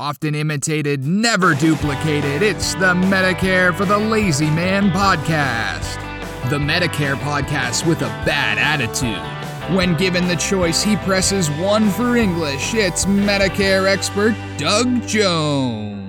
Often imitated, never duplicated, it's the Medicare for the Lazy Man podcast. The Medicare podcast with a bad attitude. When given the choice, he presses one for English. It's Medicare expert Doug Jones.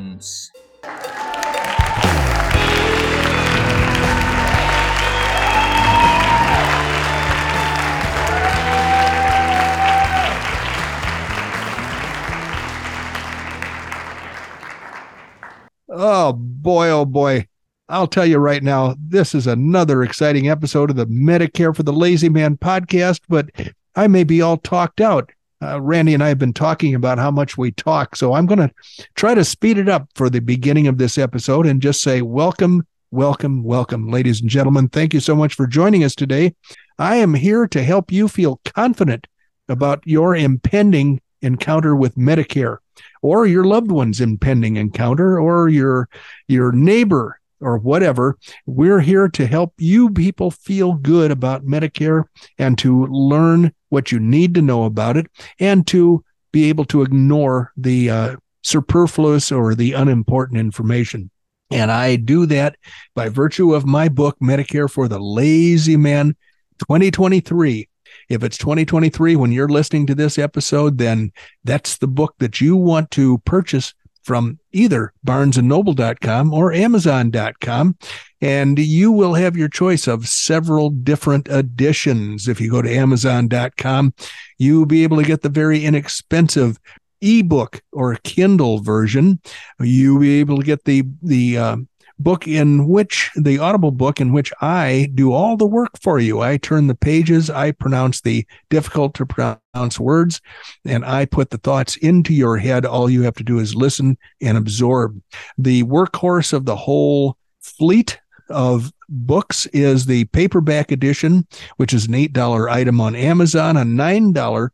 Oh boy, oh boy. I'll tell you right now, this is another exciting episode of the Medicare for the Lazy Man podcast, but I may be all talked out. Uh, Randy and I have been talking about how much we talk, so I'm going to try to speed it up for the beginning of this episode and just say, Welcome, welcome, welcome, ladies and gentlemen. Thank you so much for joining us today. I am here to help you feel confident about your impending encounter with Medicare or your loved one's impending encounter or your your neighbor or whatever. We're here to help you people feel good about medicare and to learn what you need to know about it and to be able to ignore the uh, superfluous or the unimportant information. And i do that by virtue of my book medicare for the lazy man 2023 if it's 2023 when you're listening to this episode, then that's the book that you want to purchase from either barnesandnoble.com or amazon.com and you will have your choice of several different editions. If you go to amazon.com you'll be able to get the very inexpensive ebook or kindle version. You'll be able to get the the uh, book in which the audible book in which I do all the work for you. I turn the pages, I pronounce the difficult to pronounce words, and I put the thoughts into your head. All you have to do is listen and absorb. The workhorse of the whole fleet of books is the paperback edition, which is an $8 item on Amazon, a $9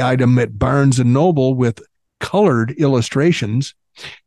item at Barnes and Noble with colored illustrations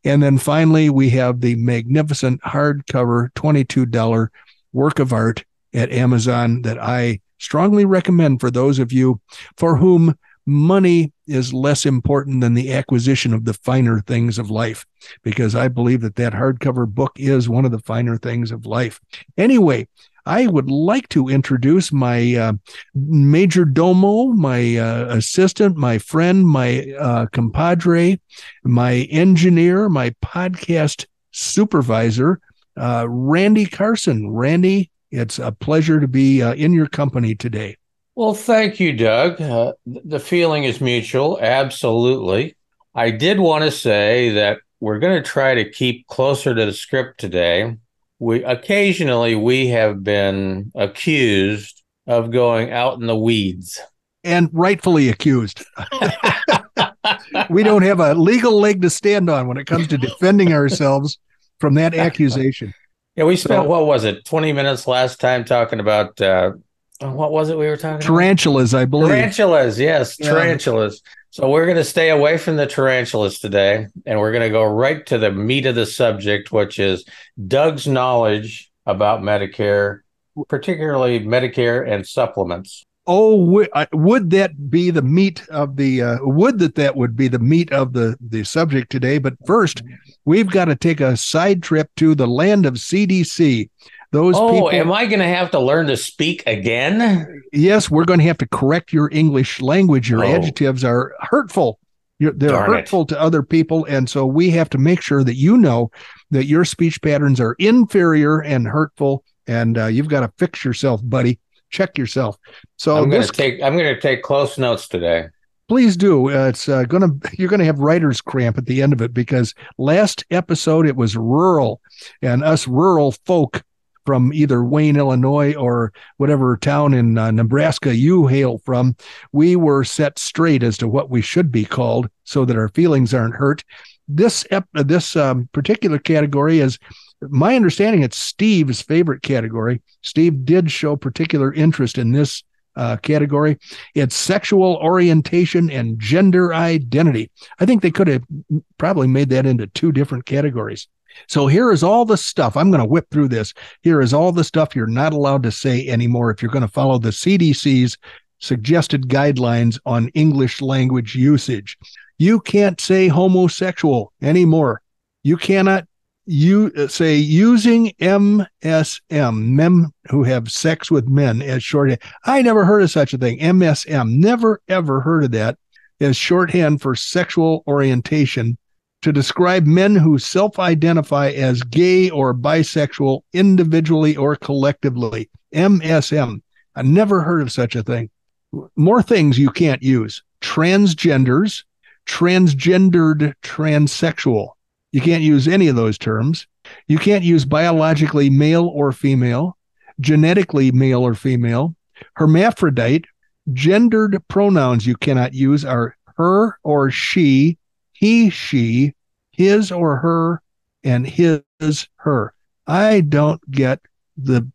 and then finally, we have the magnificent hardcover $22 work of art at Amazon that I strongly recommend for those of you for whom money is less important than the acquisition of the finer things of life, because I believe that that hardcover book is one of the finer things of life. Anyway, I would like to introduce my uh, major domo, my uh, assistant, my friend, my uh, compadre, my engineer, my podcast supervisor, uh, Randy Carson. Randy, it's a pleasure to be uh, in your company today. Well, thank you, Doug. Uh, the feeling is mutual. Absolutely. I did want to say that we're going to try to keep closer to the script today we occasionally we have been accused of going out in the weeds. And rightfully accused. We don't have a legal leg to stand on when it comes to defending ourselves from that accusation. Yeah we spent so, what was it 20 minutes last time talking about uh, what was it we were talking tarantulas about? i believe. Tarantulas yes yeah. tarantulas so we're going to stay away from the tarantulas today, and we're going to go right to the meat of the subject, which is Doug's knowledge about Medicare, particularly Medicare and supplements. Oh, would that be the meat of the? Uh, would that that would be the meat of the the subject today? But first, we've got to take a side trip to the land of CDC. Those oh, people, am I going to have to learn to speak again? Yes, we're going to have to correct your English language. Your oh. adjectives are hurtful. You're, they're Darn hurtful it. to other people, and so we have to make sure that you know that your speech patterns are inferior and hurtful, and uh, you've got to fix yourself, buddy. Check yourself. So I'm going to take. I'm going to take close notes today please do. Uh, it's uh, gonna you're gonna have writer's cramp at the end of it because last episode it was rural, and us rural folk from either Wayne, Illinois, or whatever town in uh, Nebraska you hail from, we were set straight as to what we should be called so that our feelings aren't hurt. This ep- this um, particular category is my understanding it's Steve's favorite category. Steve did show particular interest in this uh, category. It's sexual orientation and gender identity. I think they could have probably made that into two different categories. So here is all the stuff. I'm going to whip through this. Here is all the stuff you're not allowed to say anymore if you're going to follow the CDC's suggested guidelines on English language usage. You can't say homosexual anymore. You cannot you uh, say using MSM, men who have sex with men as shorthand. I never heard of such a thing. MSM, never ever heard of that as shorthand for sexual orientation to describe men who self identify as gay or bisexual individually or collectively. MSM. I never heard of such a thing. More things you can't use transgenders, transgendered transsexual. You can't use any of those terms. You can't use biologically male or female, genetically male or female, hermaphrodite. Gendered pronouns you cannot use are her or she, he, she, his or her, and his, her. I don't get the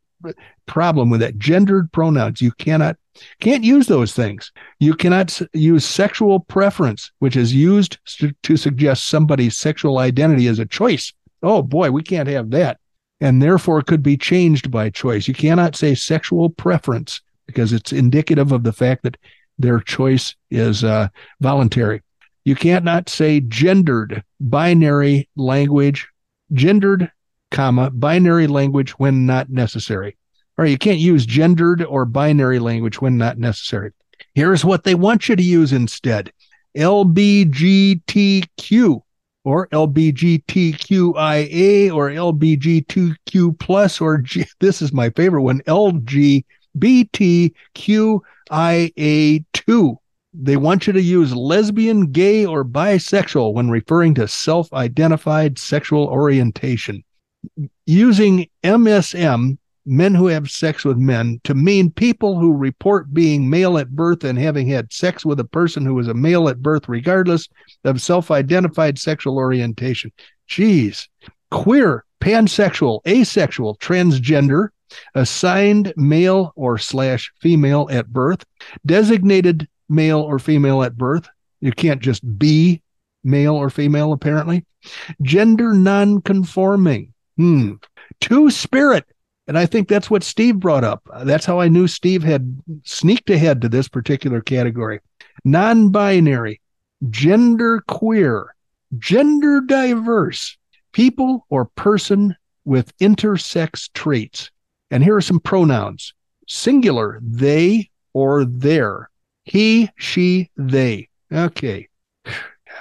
problem with that. Gendered pronouns, you cannot can't use those things. You cannot use sexual preference, which is used to suggest somebody's sexual identity as a choice. Oh boy, we can't have that. And therefore could be changed by choice. You cannot say sexual preference because it's indicative of the fact that their choice is uh, voluntary. You can't not say gendered binary language, gendered, comma, binary language when not necessary. Or you can't use gendered or binary language when not necessary. Here's what they want you to use instead LBGTQ or LBGTQIA or LBGTQ plus or G, this is my favorite one LGBTQIA2 they want you to use lesbian, gay, or bisexual when referring to self identified sexual orientation. Using MSM, men who have sex with men, to mean people who report being male at birth and having had sex with a person who is a male at birth, regardless of self identified sexual orientation. Geez. Queer, pansexual, asexual, transgender, assigned male or slash female at birth, designated male or female at birth. You can't just be male or female, apparently. Gender non-conforming. Hmm. Two spirit. And I think that's what Steve brought up. That's how I knew Steve had sneaked ahead to this particular category. Non binary, gender queer, gender diverse, people or person with intersex traits. And here are some pronouns singular, they or their, he, she, they. Okay.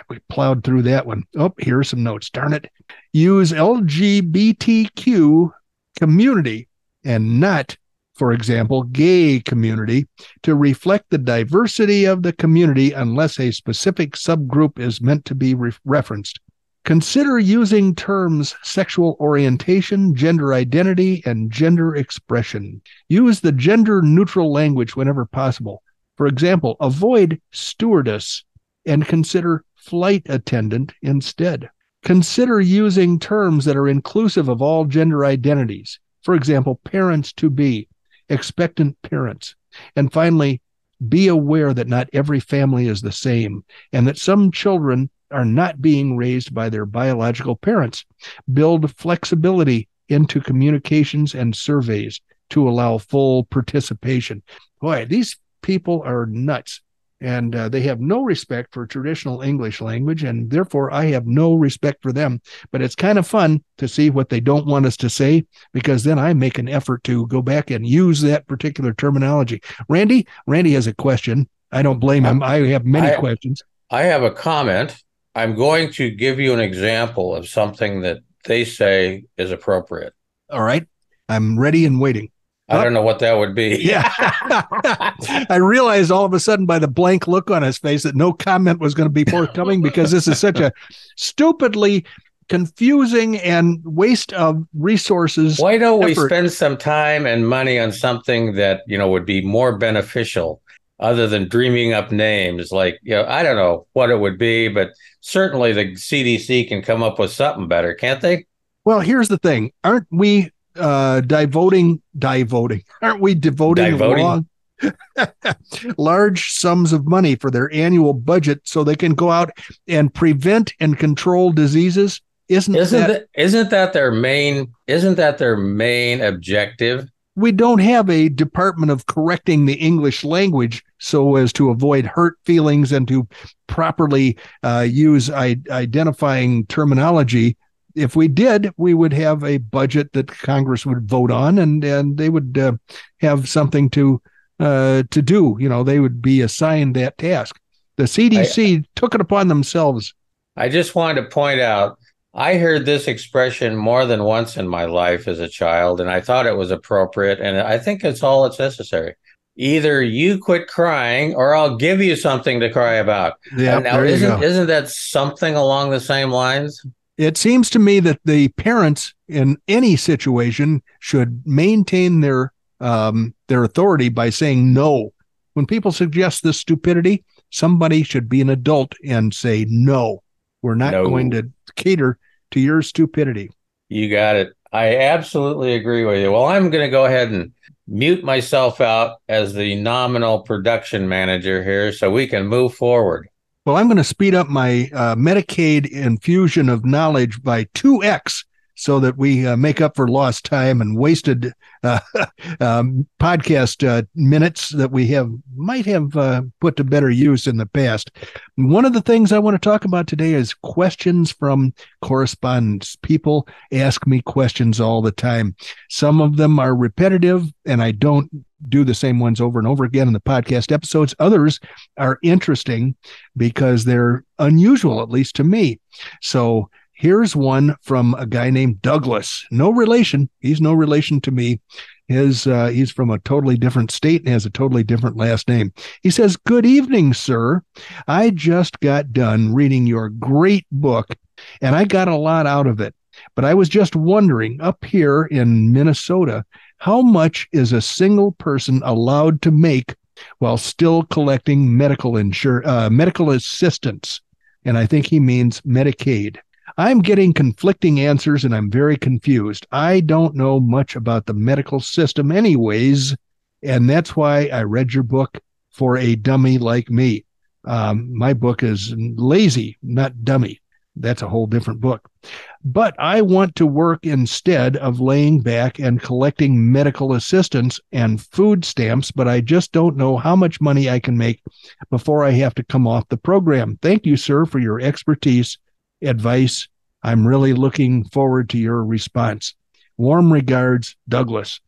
We plowed through that one. Oh, here are some notes. Darn it. Use LGBTQ community and not, for example, gay community to reflect the diversity of the community unless a specific subgroup is meant to be re- referenced. Consider using terms sexual orientation, gender identity, and gender expression. Use the gender neutral language whenever possible. For example, avoid stewardess and consider flight attendant instead. Consider using terms that are inclusive of all gender identities. For example, parents to be, expectant parents. And finally, be aware that not every family is the same and that some children are not being raised by their biological parents. Build flexibility into communications and surveys to allow full participation. Boy, these people are nuts and uh, they have no respect for traditional English language, and therefore I have no respect for them. But it's kind of fun to see what they don't want us to say because then I make an effort to go back and use that particular terminology. Randy, Randy has a question. I don't blame him. I have many I, questions. I have a comment. I'm going to give you an example of something that they say is appropriate. All right. I'm ready and waiting. I don't know what that would be. Yeah. I realized all of a sudden by the blank look on his face that no comment was going to be forthcoming because this is such a stupidly confusing and waste of resources. Why don't effort. we spend some time and money on something that, you know, would be more beneficial other than dreaming up names like, you know, I don't know what it would be, but certainly the CDC can come up with something better, can't they? Well, here's the thing. Aren't we uh, devoting, devoting, aren't we devoting long, large sums of money for their annual budget so they can go out and prevent and control diseases? Isn't isn't that, that isn't that their main isn't that their main objective? we don't have a department of correcting the English language so as to avoid hurt feelings and to properly uh, use I- identifying terminology. If we did, we would have a budget that Congress would vote on, and and they would uh, have something to uh, to do. You know, they would be assigned that task. The CDC I, took it upon themselves. I just wanted to point out I heard this expression more than once in my life as a child, and I thought it was appropriate. And I think it's all that's necessary. Either you quit crying, or I'll give you something to cry about. Yeah, now isn't isn't that something along the same lines? It seems to me that the parents in any situation should maintain their um, their authority by saying no. When people suggest this stupidity, somebody should be an adult and say no. We're not no. going to cater to your stupidity. You got it. I absolutely agree with you. Well, I'm going to go ahead and mute myself out as the nominal production manager here so we can move forward. Well, I'm going to speed up my uh, Medicaid infusion of knowledge by 2x so that we uh, make up for lost time and wasted uh, um, podcast uh, minutes that we have might have uh, put to better use in the past. One of the things I want to talk about today is questions from correspondents. People ask me questions all the time. Some of them are repetitive, and I don't do the same ones over and over again in the podcast episodes. Others are interesting because they're unusual, at least to me. So Here's one from a guy named Douglas. No relation. He's no relation to me. His uh, he's from a totally different state and has a totally different last name. He says, "Good evening, sir. I just got done reading your great book, and I got a lot out of it. But I was just wondering, up here in Minnesota, how much is a single person allowed to make while still collecting medical insur- uh, medical assistance?" And I think he means Medicaid. I'm getting conflicting answers and I'm very confused. I don't know much about the medical system, anyways. And that's why I read your book for a dummy like me. Um, my book is lazy, not dummy. That's a whole different book. But I want to work instead of laying back and collecting medical assistance and food stamps, but I just don't know how much money I can make before I have to come off the program. Thank you, sir, for your expertise advice. I'm really looking forward to your response. Warm regards, Douglas.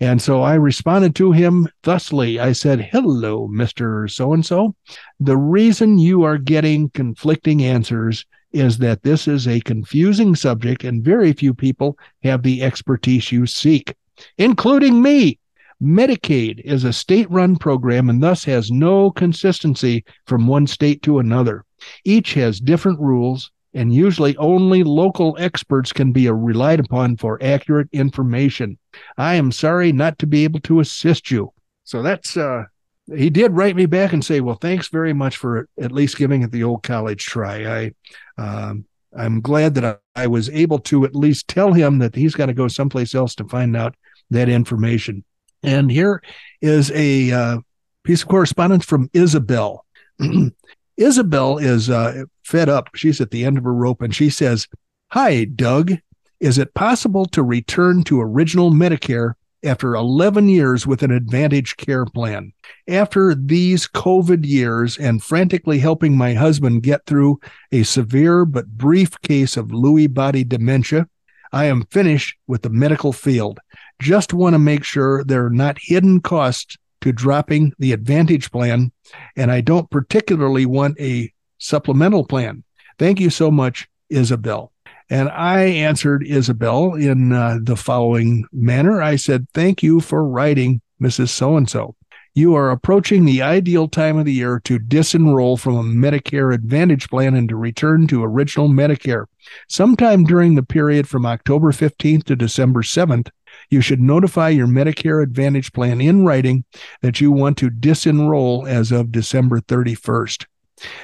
And so I responded to him thusly. I said, Hello, Mr. So and so. The reason you are getting conflicting answers is that this is a confusing subject and very few people have the expertise you seek, including me. Medicaid is a state run program and thus has no consistency from one state to another. Each has different rules, and usually only local experts can be relied upon for accurate information. I am sorry not to be able to assist you. So that's uh he did write me back and say, "Well, thanks very much for at least giving it the old college try." I um I'm glad that I, I was able to at least tell him that he's got to go someplace else to find out that information. And here is a uh, piece of correspondence from Isabel. Isabel is uh, fed up. She's at the end of her rope and she says, Hi, Doug. Is it possible to return to original Medicare after 11 years with an Advantage Care plan? After these COVID years and frantically helping my husband get through a severe but brief case of Lewy body dementia, I am finished with the medical field. Just want to make sure there are not hidden costs to dropping the Advantage plan, and I don't particularly want a supplemental plan. Thank you so much, Isabel. And I answered Isabel in uh, the following manner I said, Thank you for writing, Mrs. So and so. You are approaching the ideal time of the year to disenroll from a Medicare Advantage plan and to return to original Medicare. Sometime during the period from October 15th to December 7th, you should notify your Medicare Advantage plan in writing that you want to disenroll as of December 31st.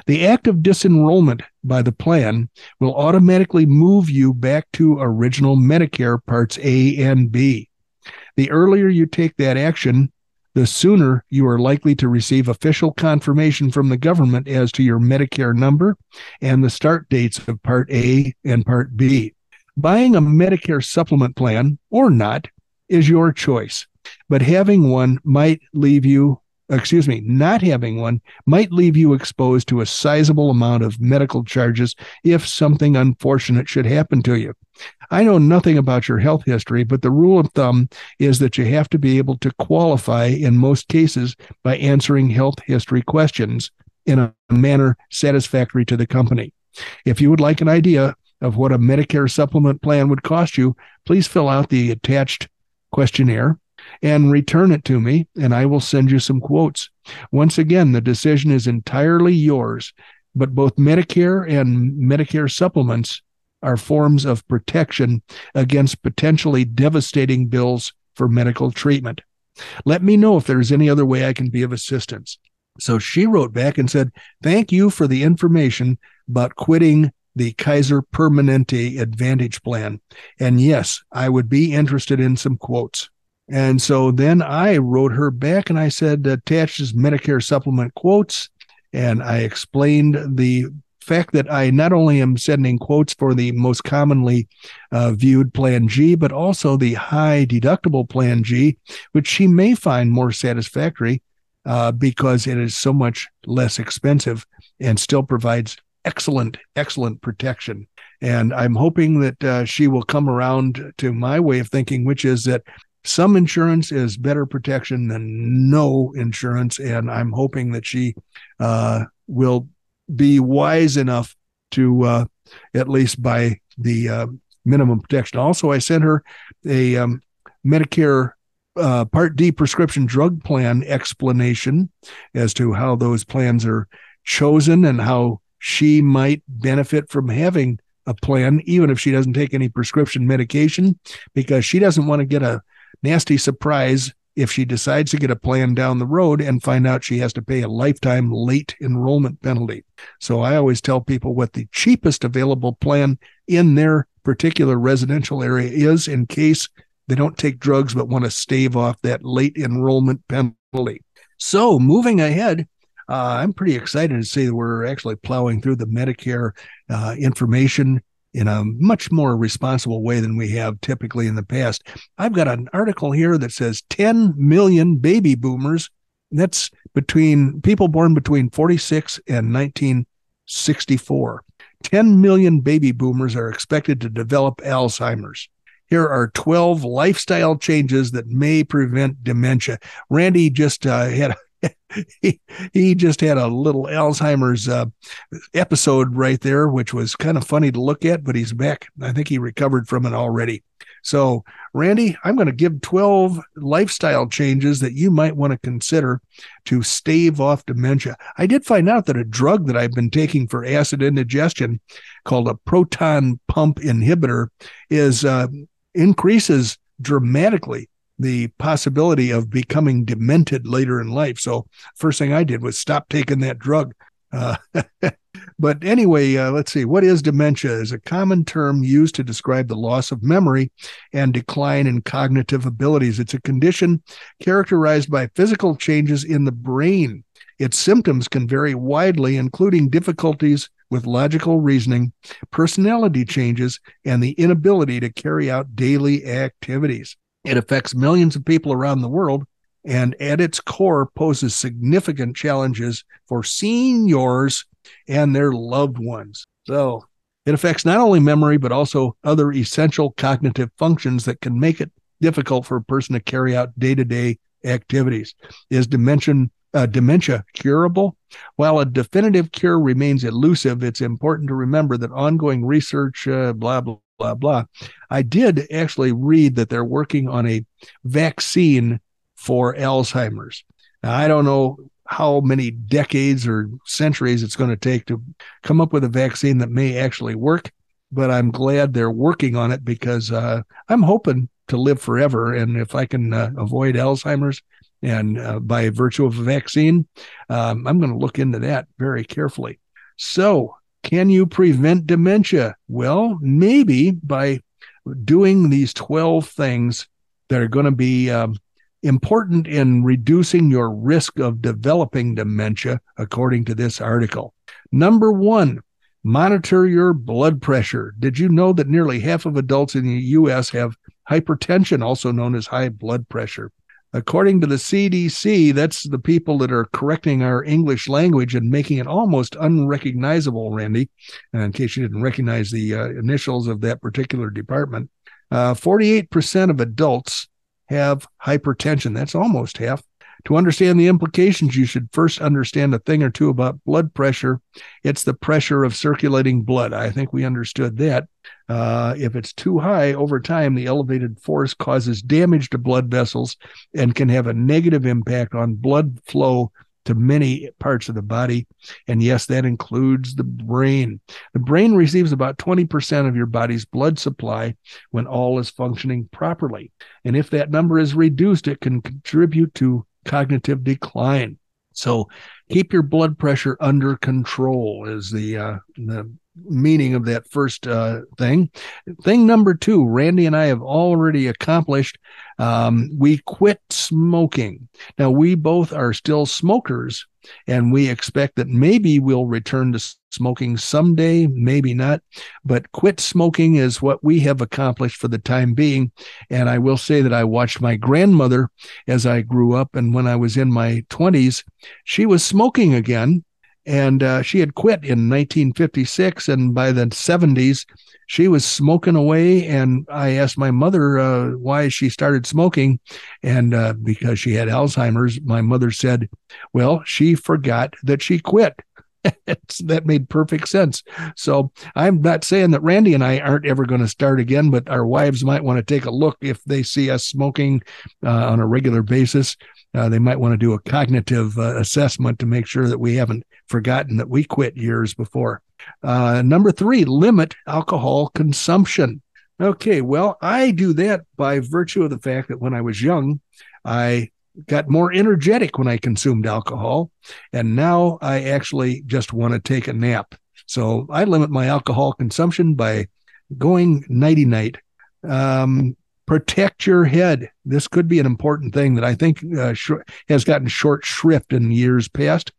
The act of disenrollment by the plan will automatically move you back to original Medicare Parts A and B. The earlier you take that action, the sooner you are likely to receive official confirmation from the government as to your Medicare number and the start dates of Part A and Part B. Buying a Medicare supplement plan or not is your choice. but having one might leave you excuse me, not having one might leave you exposed to a sizable amount of medical charges if something unfortunate should happen to you. I know nothing about your health history, but the rule of thumb is that you have to be able to qualify in most cases by answering health history questions in a manner satisfactory to the company. If you would like an idea of what a Medicare supplement plan would cost you, please fill out the attached questionnaire and return it to me, and I will send you some quotes. Once again, the decision is entirely yours, but both Medicare and Medicare supplements are forms of protection against potentially devastating bills for medical treatment. Let me know if there's any other way I can be of assistance. So she wrote back and said, Thank you for the information about quitting the Kaiser Permanente Advantage Plan. And yes, I would be interested in some quotes. And so then I wrote her back and I said, attached is Medicare supplement quotes. And I explained the fact that I not only am sending quotes for the most commonly uh, viewed Plan G, but also the high deductible Plan G, which she may find more satisfactory uh, because it is so much less expensive and still provides excellent, excellent protection. And I'm hoping that uh, she will come around to my way of thinking, which is that some insurance is better protection than no insurance. And I'm hoping that she uh, will be wise enough to uh, at least buy the uh, minimum protection. Also, I sent her a um, Medicare uh, Part D prescription drug plan explanation as to how those plans are chosen and how she might benefit from having a plan, even if she doesn't take any prescription medication, because she doesn't want to get a nasty surprise if she decides to get a plan down the road and find out she has to pay a lifetime late enrollment penalty. So I always tell people what the cheapest available plan in their particular residential area is in case they don't take drugs but want to stave off that late enrollment penalty. So moving ahead, I'm pretty excited to see that we're actually plowing through the Medicare uh, information in a much more responsible way than we have typically in the past. I've got an article here that says 10 million baby boomers. That's between people born between 46 and 1964. 10 million baby boomers are expected to develop Alzheimer's. Here are 12 lifestyle changes that may prevent dementia. Randy just uh, had he, he just had a little Alzheimer's uh, episode right there, which was kind of funny to look at, but he's back. I think he recovered from it already. So, Randy, I'm going to give 12 lifestyle changes that you might want to consider to stave off dementia. I did find out that a drug that I've been taking for acid indigestion called a proton pump inhibitor is uh, increases dramatically the possibility of becoming demented later in life. So, first thing I did was stop taking that drug. Uh, but anyway, uh, let's see. What is dementia? Is a common term used to describe the loss of memory and decline in cognitive abilities. It's a condition characterized by physical changes in the brain. Its symptoms can vary widely, including difficulties with logical reasoning, personality changes, and the inability to carry out daily activities. It affects millions of people around the world and at its core poses significant challenges for seniors and their loved ones. So it affects not only memory, but also other essential cognitive functions that can make it difficult for a person to carry out day to day activities. Is dementia, uh, dementia curable? While a definitive cure remains elusive, it's important to remember that ongoing research, uh, blah, blah, blah, blah. I did actually read that they're working on a vaccine for Alzheimer's. Now, I don't know how many decades or centuries it's going to take to come up with a vaccine that may actually work, but I'm glad they're working on it because uh, I'm hoping to live forever. And if I can uh, avoid Alzheimer's and uh, by virtue of a vaccine, um, I'm going to look into that very carefully. So, can you prevent dementia? Well, maybe by doing these 12 things that are going to be um, important in reducing your risk of developing dementia, according to this article. Number one, monitor your blood pressure. Did you know that nearly half of adults in the U.S. have hypertension, also known as high blood pressure? According to the CDC, that's the people that are correcting our English language and making it almost unrecognizable, Randy, And in case you didn't recognize the uh, initials of that particular department. Uh, 48% of adults have hypertension. That's almost half. To understand the implications, you should first understand a thing or two about blood pressure. It's the pressure of circulating blood. I think we understood that. Uh, if it's too high over time, the elevated force causes damage to blood vessels and can have a negative impact on blood flow to many parts of the body. And yes, that includes the brain. The brain receives about 20% of your body's blood supply when all is functioning properly. And if that number is reduced, it can contribute to cognitive decline. So keep your blood pressure under control is the uh, the meaning of that first uh, thing. Thing number two, Randy and I have already accomplished. Um, we quit smoking. Now we both are still smokers, and we expect that maybe we'll return to smoking someday, maybe not. But quit smoking is what we have accomplished for the time being. And I will say that I watched my grandmother as I grew up, and when I was in my 20s, she was smoking again and uh, she had quit in 1956 and by the 70s she was smoking away and i asked my mother uh, why she started smoking and uh, because she had alzheimer's my mother said well she forgot that she quit that made perfect sense. So I'm not saying that Randy and I aren't ever going to start again, but our wives might want to take a look if they see us smoking uh, on a regular basis. Uh, they might want to do a cognitive uh, assessment to make sure that we haven't forgotten that we quit years before. Uh, number three, limit alcohol consumption. Okay, well, I do that by virtue of the fact that when I was young, I got more energetic when I consumed alcohol. And now I actually just want to take a nap. So I limit my alcohol consumption by going nighty night. Um, protect your head. This could be an important thing that I think uh, sh- has gotten short shrift in years past.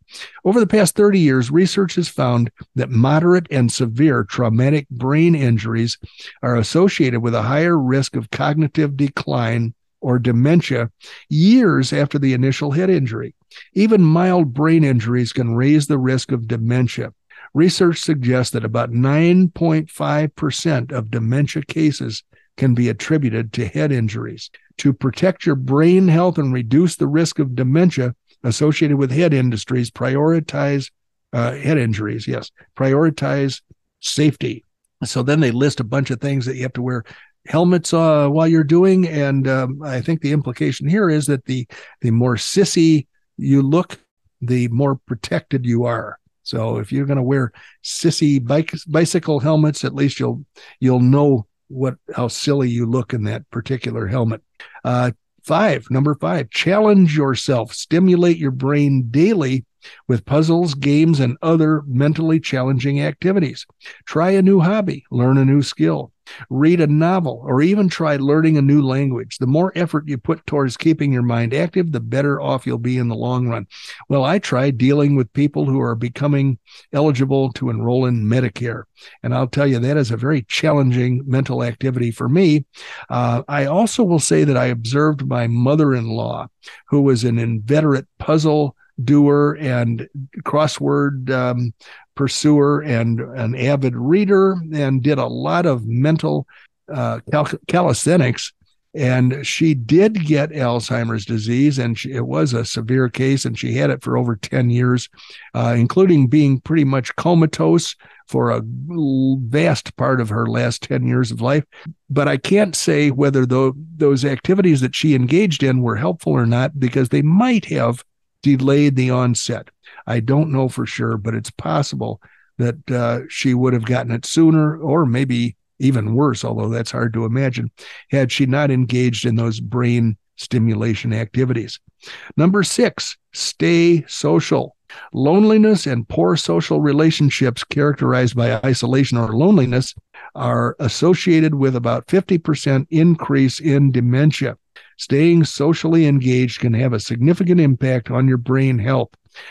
Over the past 30 years, research has found that moderate and severe traumatic brain injuries are associated with a higher risk of cognitive decline or dementia years after the initial head injury. Even mild brain injuries can raise the risk of dementia. Research suggests that about 9.5% of dementia cases can be attributed to head injuries. To protect your brain health and reduce the risk of dementia associated with head industries, prioritize uh, head injuries. Yes, prioritize safety. So then they list a bunch of things that you have to wear helmets uh, while you're doing, and um, I think the implication here is that the the more sissy you look, the more protected you are. So if you're going to wear sissy bike bicycle helmets, at least you'll you'll know what how silly you look in that particular helmet. Uh, five, number five, challenge yourself, stimulate your brain daily with puzzles, games, and other mentally challenging activities. Try a new hobby, learn a new skill read a novel, or even try learning a new language. The more effort you put towards keeping your mind active, the better off you'll be in the long run. Well, I tried dealing with people who are becoming eligible to enroll in Medicare. And I'll tell you, that is a very challenging mental activity for me. Uh, I also will say that I observed my mother in law, who was an inveterate puzzle doer and crossword um, pursuer and an avid reader and did a lot of mental uh, cal- calisthenics. And she did get Alzheimer's disease, and she, it was a severe case, and she had it for over 10 years, uh, including being pretty much comatose for a vast part of her last 10 years of life. But I can't say whether the, those activities that she engaged in were helpful or not because they might have delayed the onset. I don't know for sure, but it's possible that uh, she would have gotten it sooner or maybe even worse, although that's hard to imagine, had she not engaged in those brain stimulation activities. Number six, stay social. Loneliness and poor social relationships characterized by isolation or loneliness are associated with about 50% increase in dementia. Staying socially engaged can have a significant impact on your brain health.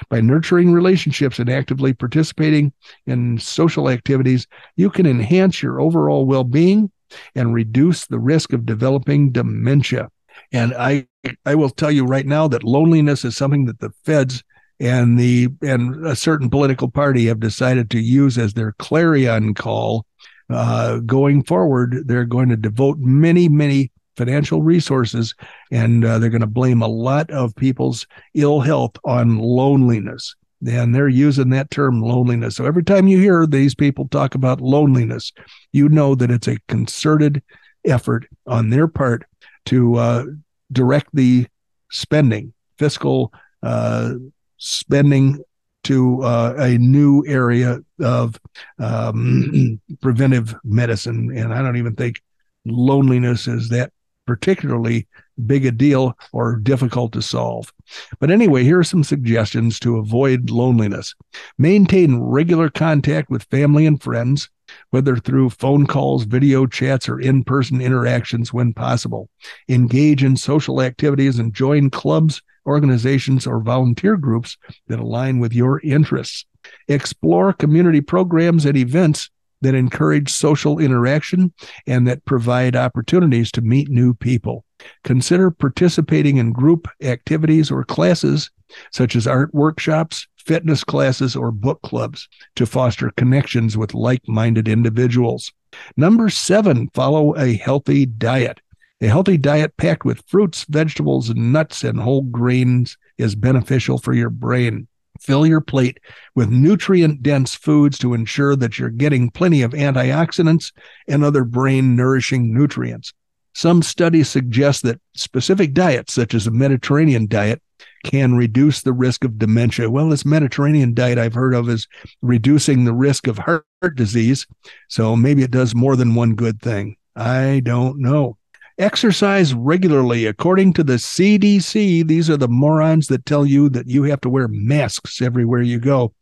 By nurturing relationships and actively participating in social activities, you can enhance your overall well being and reduce the risk of developing dementia. And I I will tell you right now that loneliness is something that the feds and the and a certain political party have decided to use as their clarion call uh, going forward. They're going to devote many, many financial resources, and uh, they're going to blame a lot of people's ill health on loneliness. And they're using that term loneliness. So every time you hear these people talk about loneliness, you know that it's a concerted effort on their part to uh, direct the spending, fiscal uh, spending to uh, a new area of um, preventive medicine. And I don't even think loneliness is that particularly big a deal or difficult to solve. But anyway, here are some suggestions to avoid loneliness. Maintain regular contact with family and friends, whether through phone calls, video chats, or in person interactions when possible. Engage in social activities and join clubs, organizations, or volunteer groups that align with your interests. Explore community programs and events that encourage social interaction and that provide opportunities to meet new people. Consider participating in group activities or classes such as art workshops, fitness classes, or book clubs to foster connections with like minded individuals. Number seven, follow a healthy diet. A healthy diet packed with fruits, vegetables, nuts, and whole grains is beneficial for your brain. Fill your plate with nutrient dense foods to ensure that you're getting plenty of antioxidants and other brain nourishing nutrients. Some studies suggest that specific diets, such as a Mediterranean diet, can reduce the risk of dementia. Well, this Mediterranean diet I've heard of is reducing the risk of heart disease. So maybe it does more than one good thing. I don't know. Exercise regularly. According to the CDC, these are the morons that tell you that you have to wear masks everywhere you go.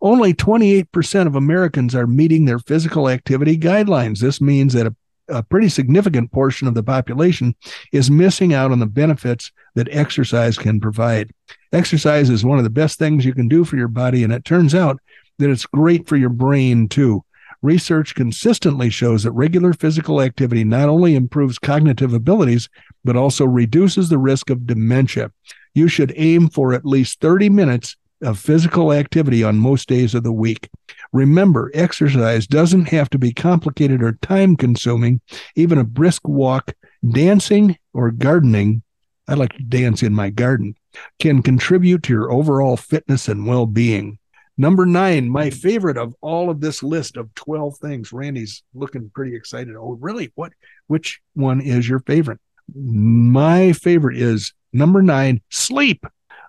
Only 28% of Americans are meeting their physical activity guidelines. This means that a, a pretty significant portion of the population is missing out on the benefits that exercise can provide. Exercise is one of the best things you can do for your body, and it turns out that it's great for your brain too. Research consistently shows that regular physical activity not only improves cognitive abilities, but also reduces the risk of dementia. You should aim for at least 30 minutes of physical activity on most days of the week. Remember, exercise doesn't have to be complicated or time consuming. Even a brisk walk, dancing, or gardening, I like to dance in my garden, can contribute to your overall fitness and well being. Number nine, my favorite of all of this list of 12 things. Randy's looking pretty excited. Oh, really? What? Which one is your favorite? My favorite is number nine, sleep.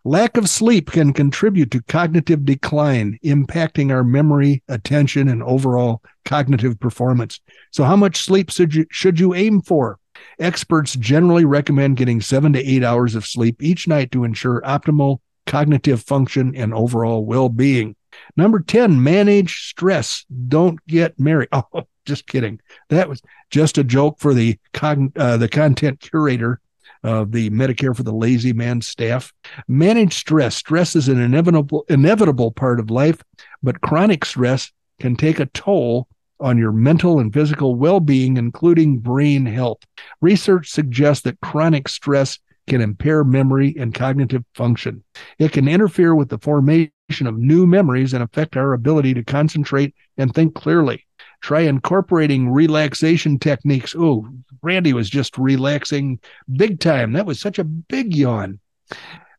Lack of sleep can contribute to cognitive decline, impacting our memory, attention, and overall cognitive performance. So, how much sleep should you, should you aim for? Experts generally recommend getting seven to eight hours of sleep each night to ensure optimal cognitive function and overall well being. Number 10, manage stress. Don't get married. Oh, just kidding. That was just a joke for the con- uh, the content curator of the Medicare for the Lazy Man staff. Manage stress. Stress is an inevitable inevitable part of life, but chronic stress can take a toll on your mental and physical well-being including brain health. Research suggests that chronic stress can impair memory and cognitive function. It can interfere with the formation of new memories and affect our ability to concentrate and think clearly. Try incorporating relaxation techniques. Oh, Randy was just relaxing big time. That was such a big yawn.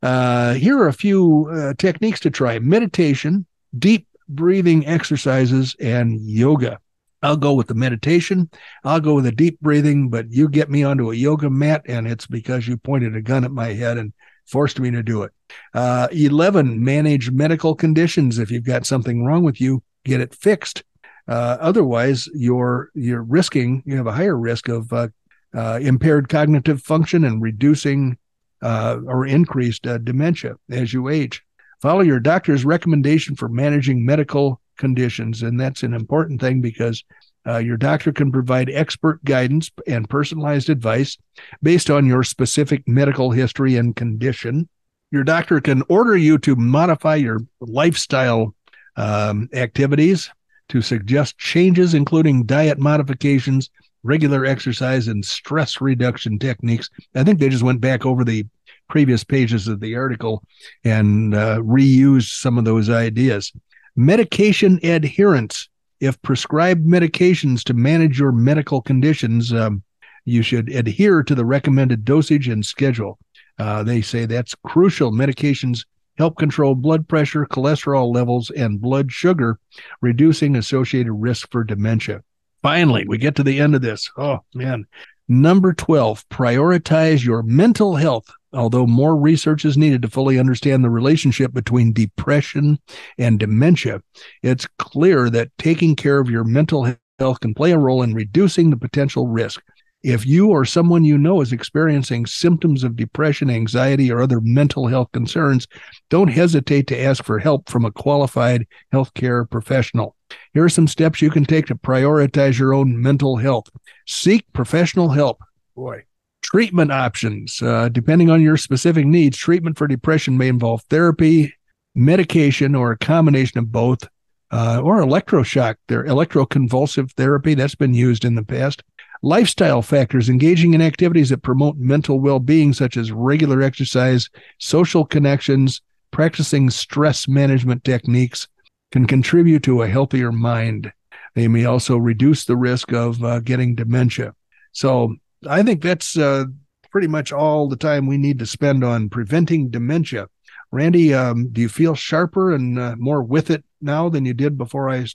Uh, here are a few uh, techniques to try meditation, deep breathing exercises, and yoga. I'll go with the meditation. I'll go with the deep breathing, but you get me onto a yoga mat, and it's because you pointed a gun at my head and forced me to do it. Uh, 11, manage medical conditions. If you've got something wrong with you, get it fixed. Uh, otherwise, you're you're risking. You have a higher risk of uh, uh impaired cognitive function and reducing uh, or increased uh, dementia as you age. Follow your doctor's recommendation for managing medical conditions. And that's an important thing because uh, your doctor can provide expert guidance and personalized advice based on your specific medical history and condition. Your doctor can order you to modify your lifestyle um, activities to suggest changes, including diet modifications, regular exercise, and stress reduction techniques. I think they just went back over the previous pages of the article and uh, reused some of those ideas. Medication adherence. If prescribed medications to manage your medical conditions, um, you should adhere to the recommended dosage and schedule. Uh, they say that's crucial. Medications help control blood pressure, cholesterol levels, and blood sugar, reducing associated risk for dementia. Finally, we get to the end of this. Oh, man. Number 12, prioritize your mental health. Although more research is needed to fully understand the relationship between depression and dementia, it's clear that taking care of your mental health can play a role in reducing the potential risk. If you or someone you know is experiencing symptoms of depression, anxiety, or other mental health concerns, don't hesitate to ask for help from a qualified healthcare professional. Here are some steps you can take to prioritize your own mental health. Seek professional help. Boy. Treatment options. Uh, depending on your specific needs, treatment for depression may involve therapy, medication, or a combination of both, uh, or electroshock. There, electroconvulsive therapy that's been used in the past. Lifestyle factors, engaging in activities that promote mental well being, such as regular exercise, social connections, practicing stress management techniques, can contribute to a healthier mind. They may also reduce the risk of uh, getting dementia. So I think that's uh, pretty much all the time we need to spend on preventing dementia. Randy, um, do you feel sharper and uh, more with it now than you did before I?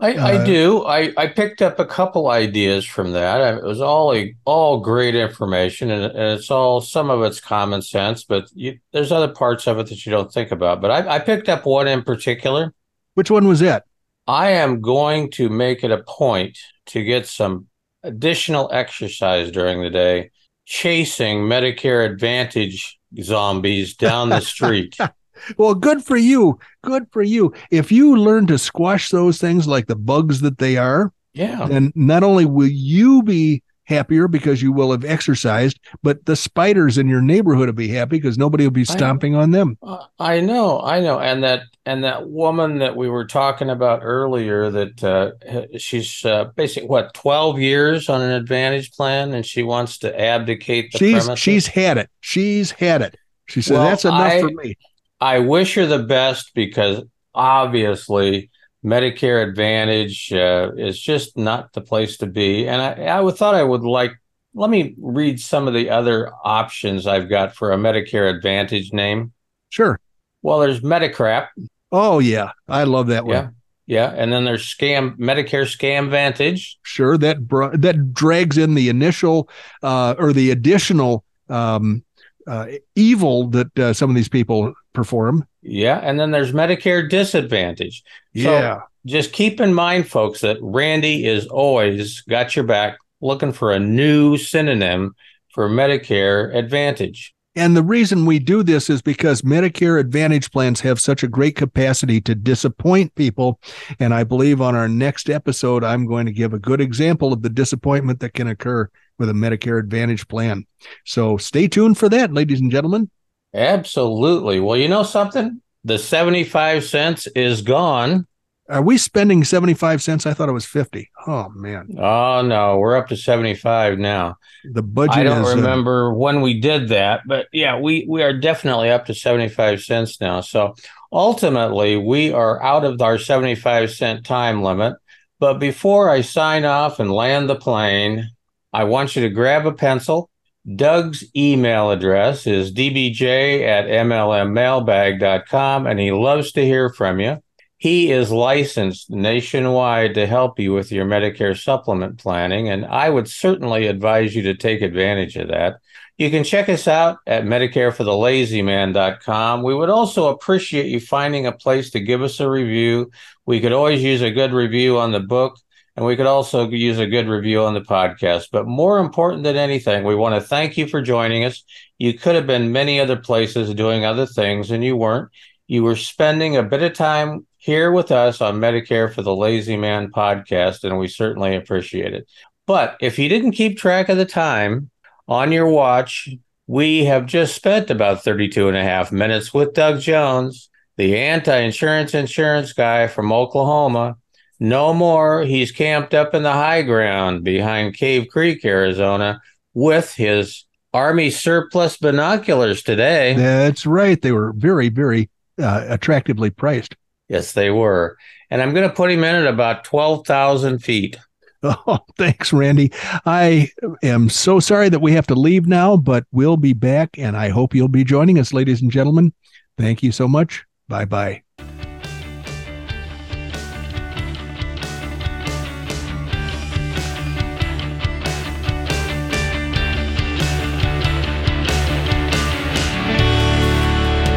I, I uh, do. I, I picked up a couple ideas from that. It was all a, all great information, and, and it's all some of it's common sense, but you, there's other parts of it that you don't think about. But I, I picked up one in particular. Which one was that? I am going to make it a point to get some additional exercise during the day, chasing Medicare Advantage zombies down the street. well, good for you. Good for you. If you learn to squash those things like the bugs that they are, yeah, then not only will you be happier because you will have exercised, but the spiders in your neighborhood will be happy because nobody will be stomping on them. Uh, I know, I know, and that and that woman that we were talking about earlier, that uh, she's uh, basically what twelve years on an Advantage plan, and she wants to abdicate the she's premises. she's had it. She's had it. She said well, that's enough I, for me. I wish her the best because obviously Medicare Advantage uh, is just not the place to be. And I, I thought I would like, let me read some of the other options I've got for a Medicare Advantage name. Sure. Well, there's Medicrap. Oh, yeah. I love that one. Yeah. Yeah, and then there's scam Medicare Scam Vantage. Sure, that br- that drags in the initial uh, or the additional um, uh, evil that uh, some of these people perform. Yeah, and then there's Medicare Disadvantage. Yeah. So just keep in mind, folks, that Randy is always got your back looking for a new synonym for Medicare Advantage. And the reason we do this is because Medicare Advantage plans have such a great capacity to disappoint people. And I believe on our next episode, I'm going to give a good example of the disappointment that can occur with a Medicare Advantage plan. So stay tuned for that, ladies and gentlemen. Absolutely. Well, you know something? The 75 cents is gone. Are we spending 75 cents? I thought it was 50. Oh man. Oh no, we're up to 75 now. The budget I don't is, uh, remember uh, when we did that, but yeah, we we are definitely up to 75 cents now. So ultimately, we are out of our 75 cent time limit. But before I sign off and land the plane, I want you to grab a pencil. Doug's email address is dbj at mlmmailbag.com, and he loves to hear from you. He is licensed nationwide to help you with your Medicare supplement planning, and I would certainly advise you to take advantage of that. You can check us out at MedicareForTheLazyMan.com. We would also appreciate you finding a place to give us a review. We could always use a good review on the book, and we could also use a good review on the podcast. But more important than anything, we want to thank you for joining us. You could have been many other places doing other things, and you weren't. You were spending a bit of time here with us on Medicare for the Lazy Man podcast, and we certainly appreciate it. But if you didn't keep track of the time on your watch, we have just spent about 32 and a half minutes with Doug Jones, the anti insurance insurance guy from Oklahoma, No more. He's camped up in the high ground behind Cave Creek, Arizona, with his Army surplus binoculars today. That's right. They were very, very uh, attractively priced. Yes, they were. And I'm going to put him in at about 12,000 feet. Oh, thanks, Randy. I am so sorry that we have to leave now, but we'll be back, and I hope you'll be joining us, ladies and gentlemen. Thank you so much. Bye bye.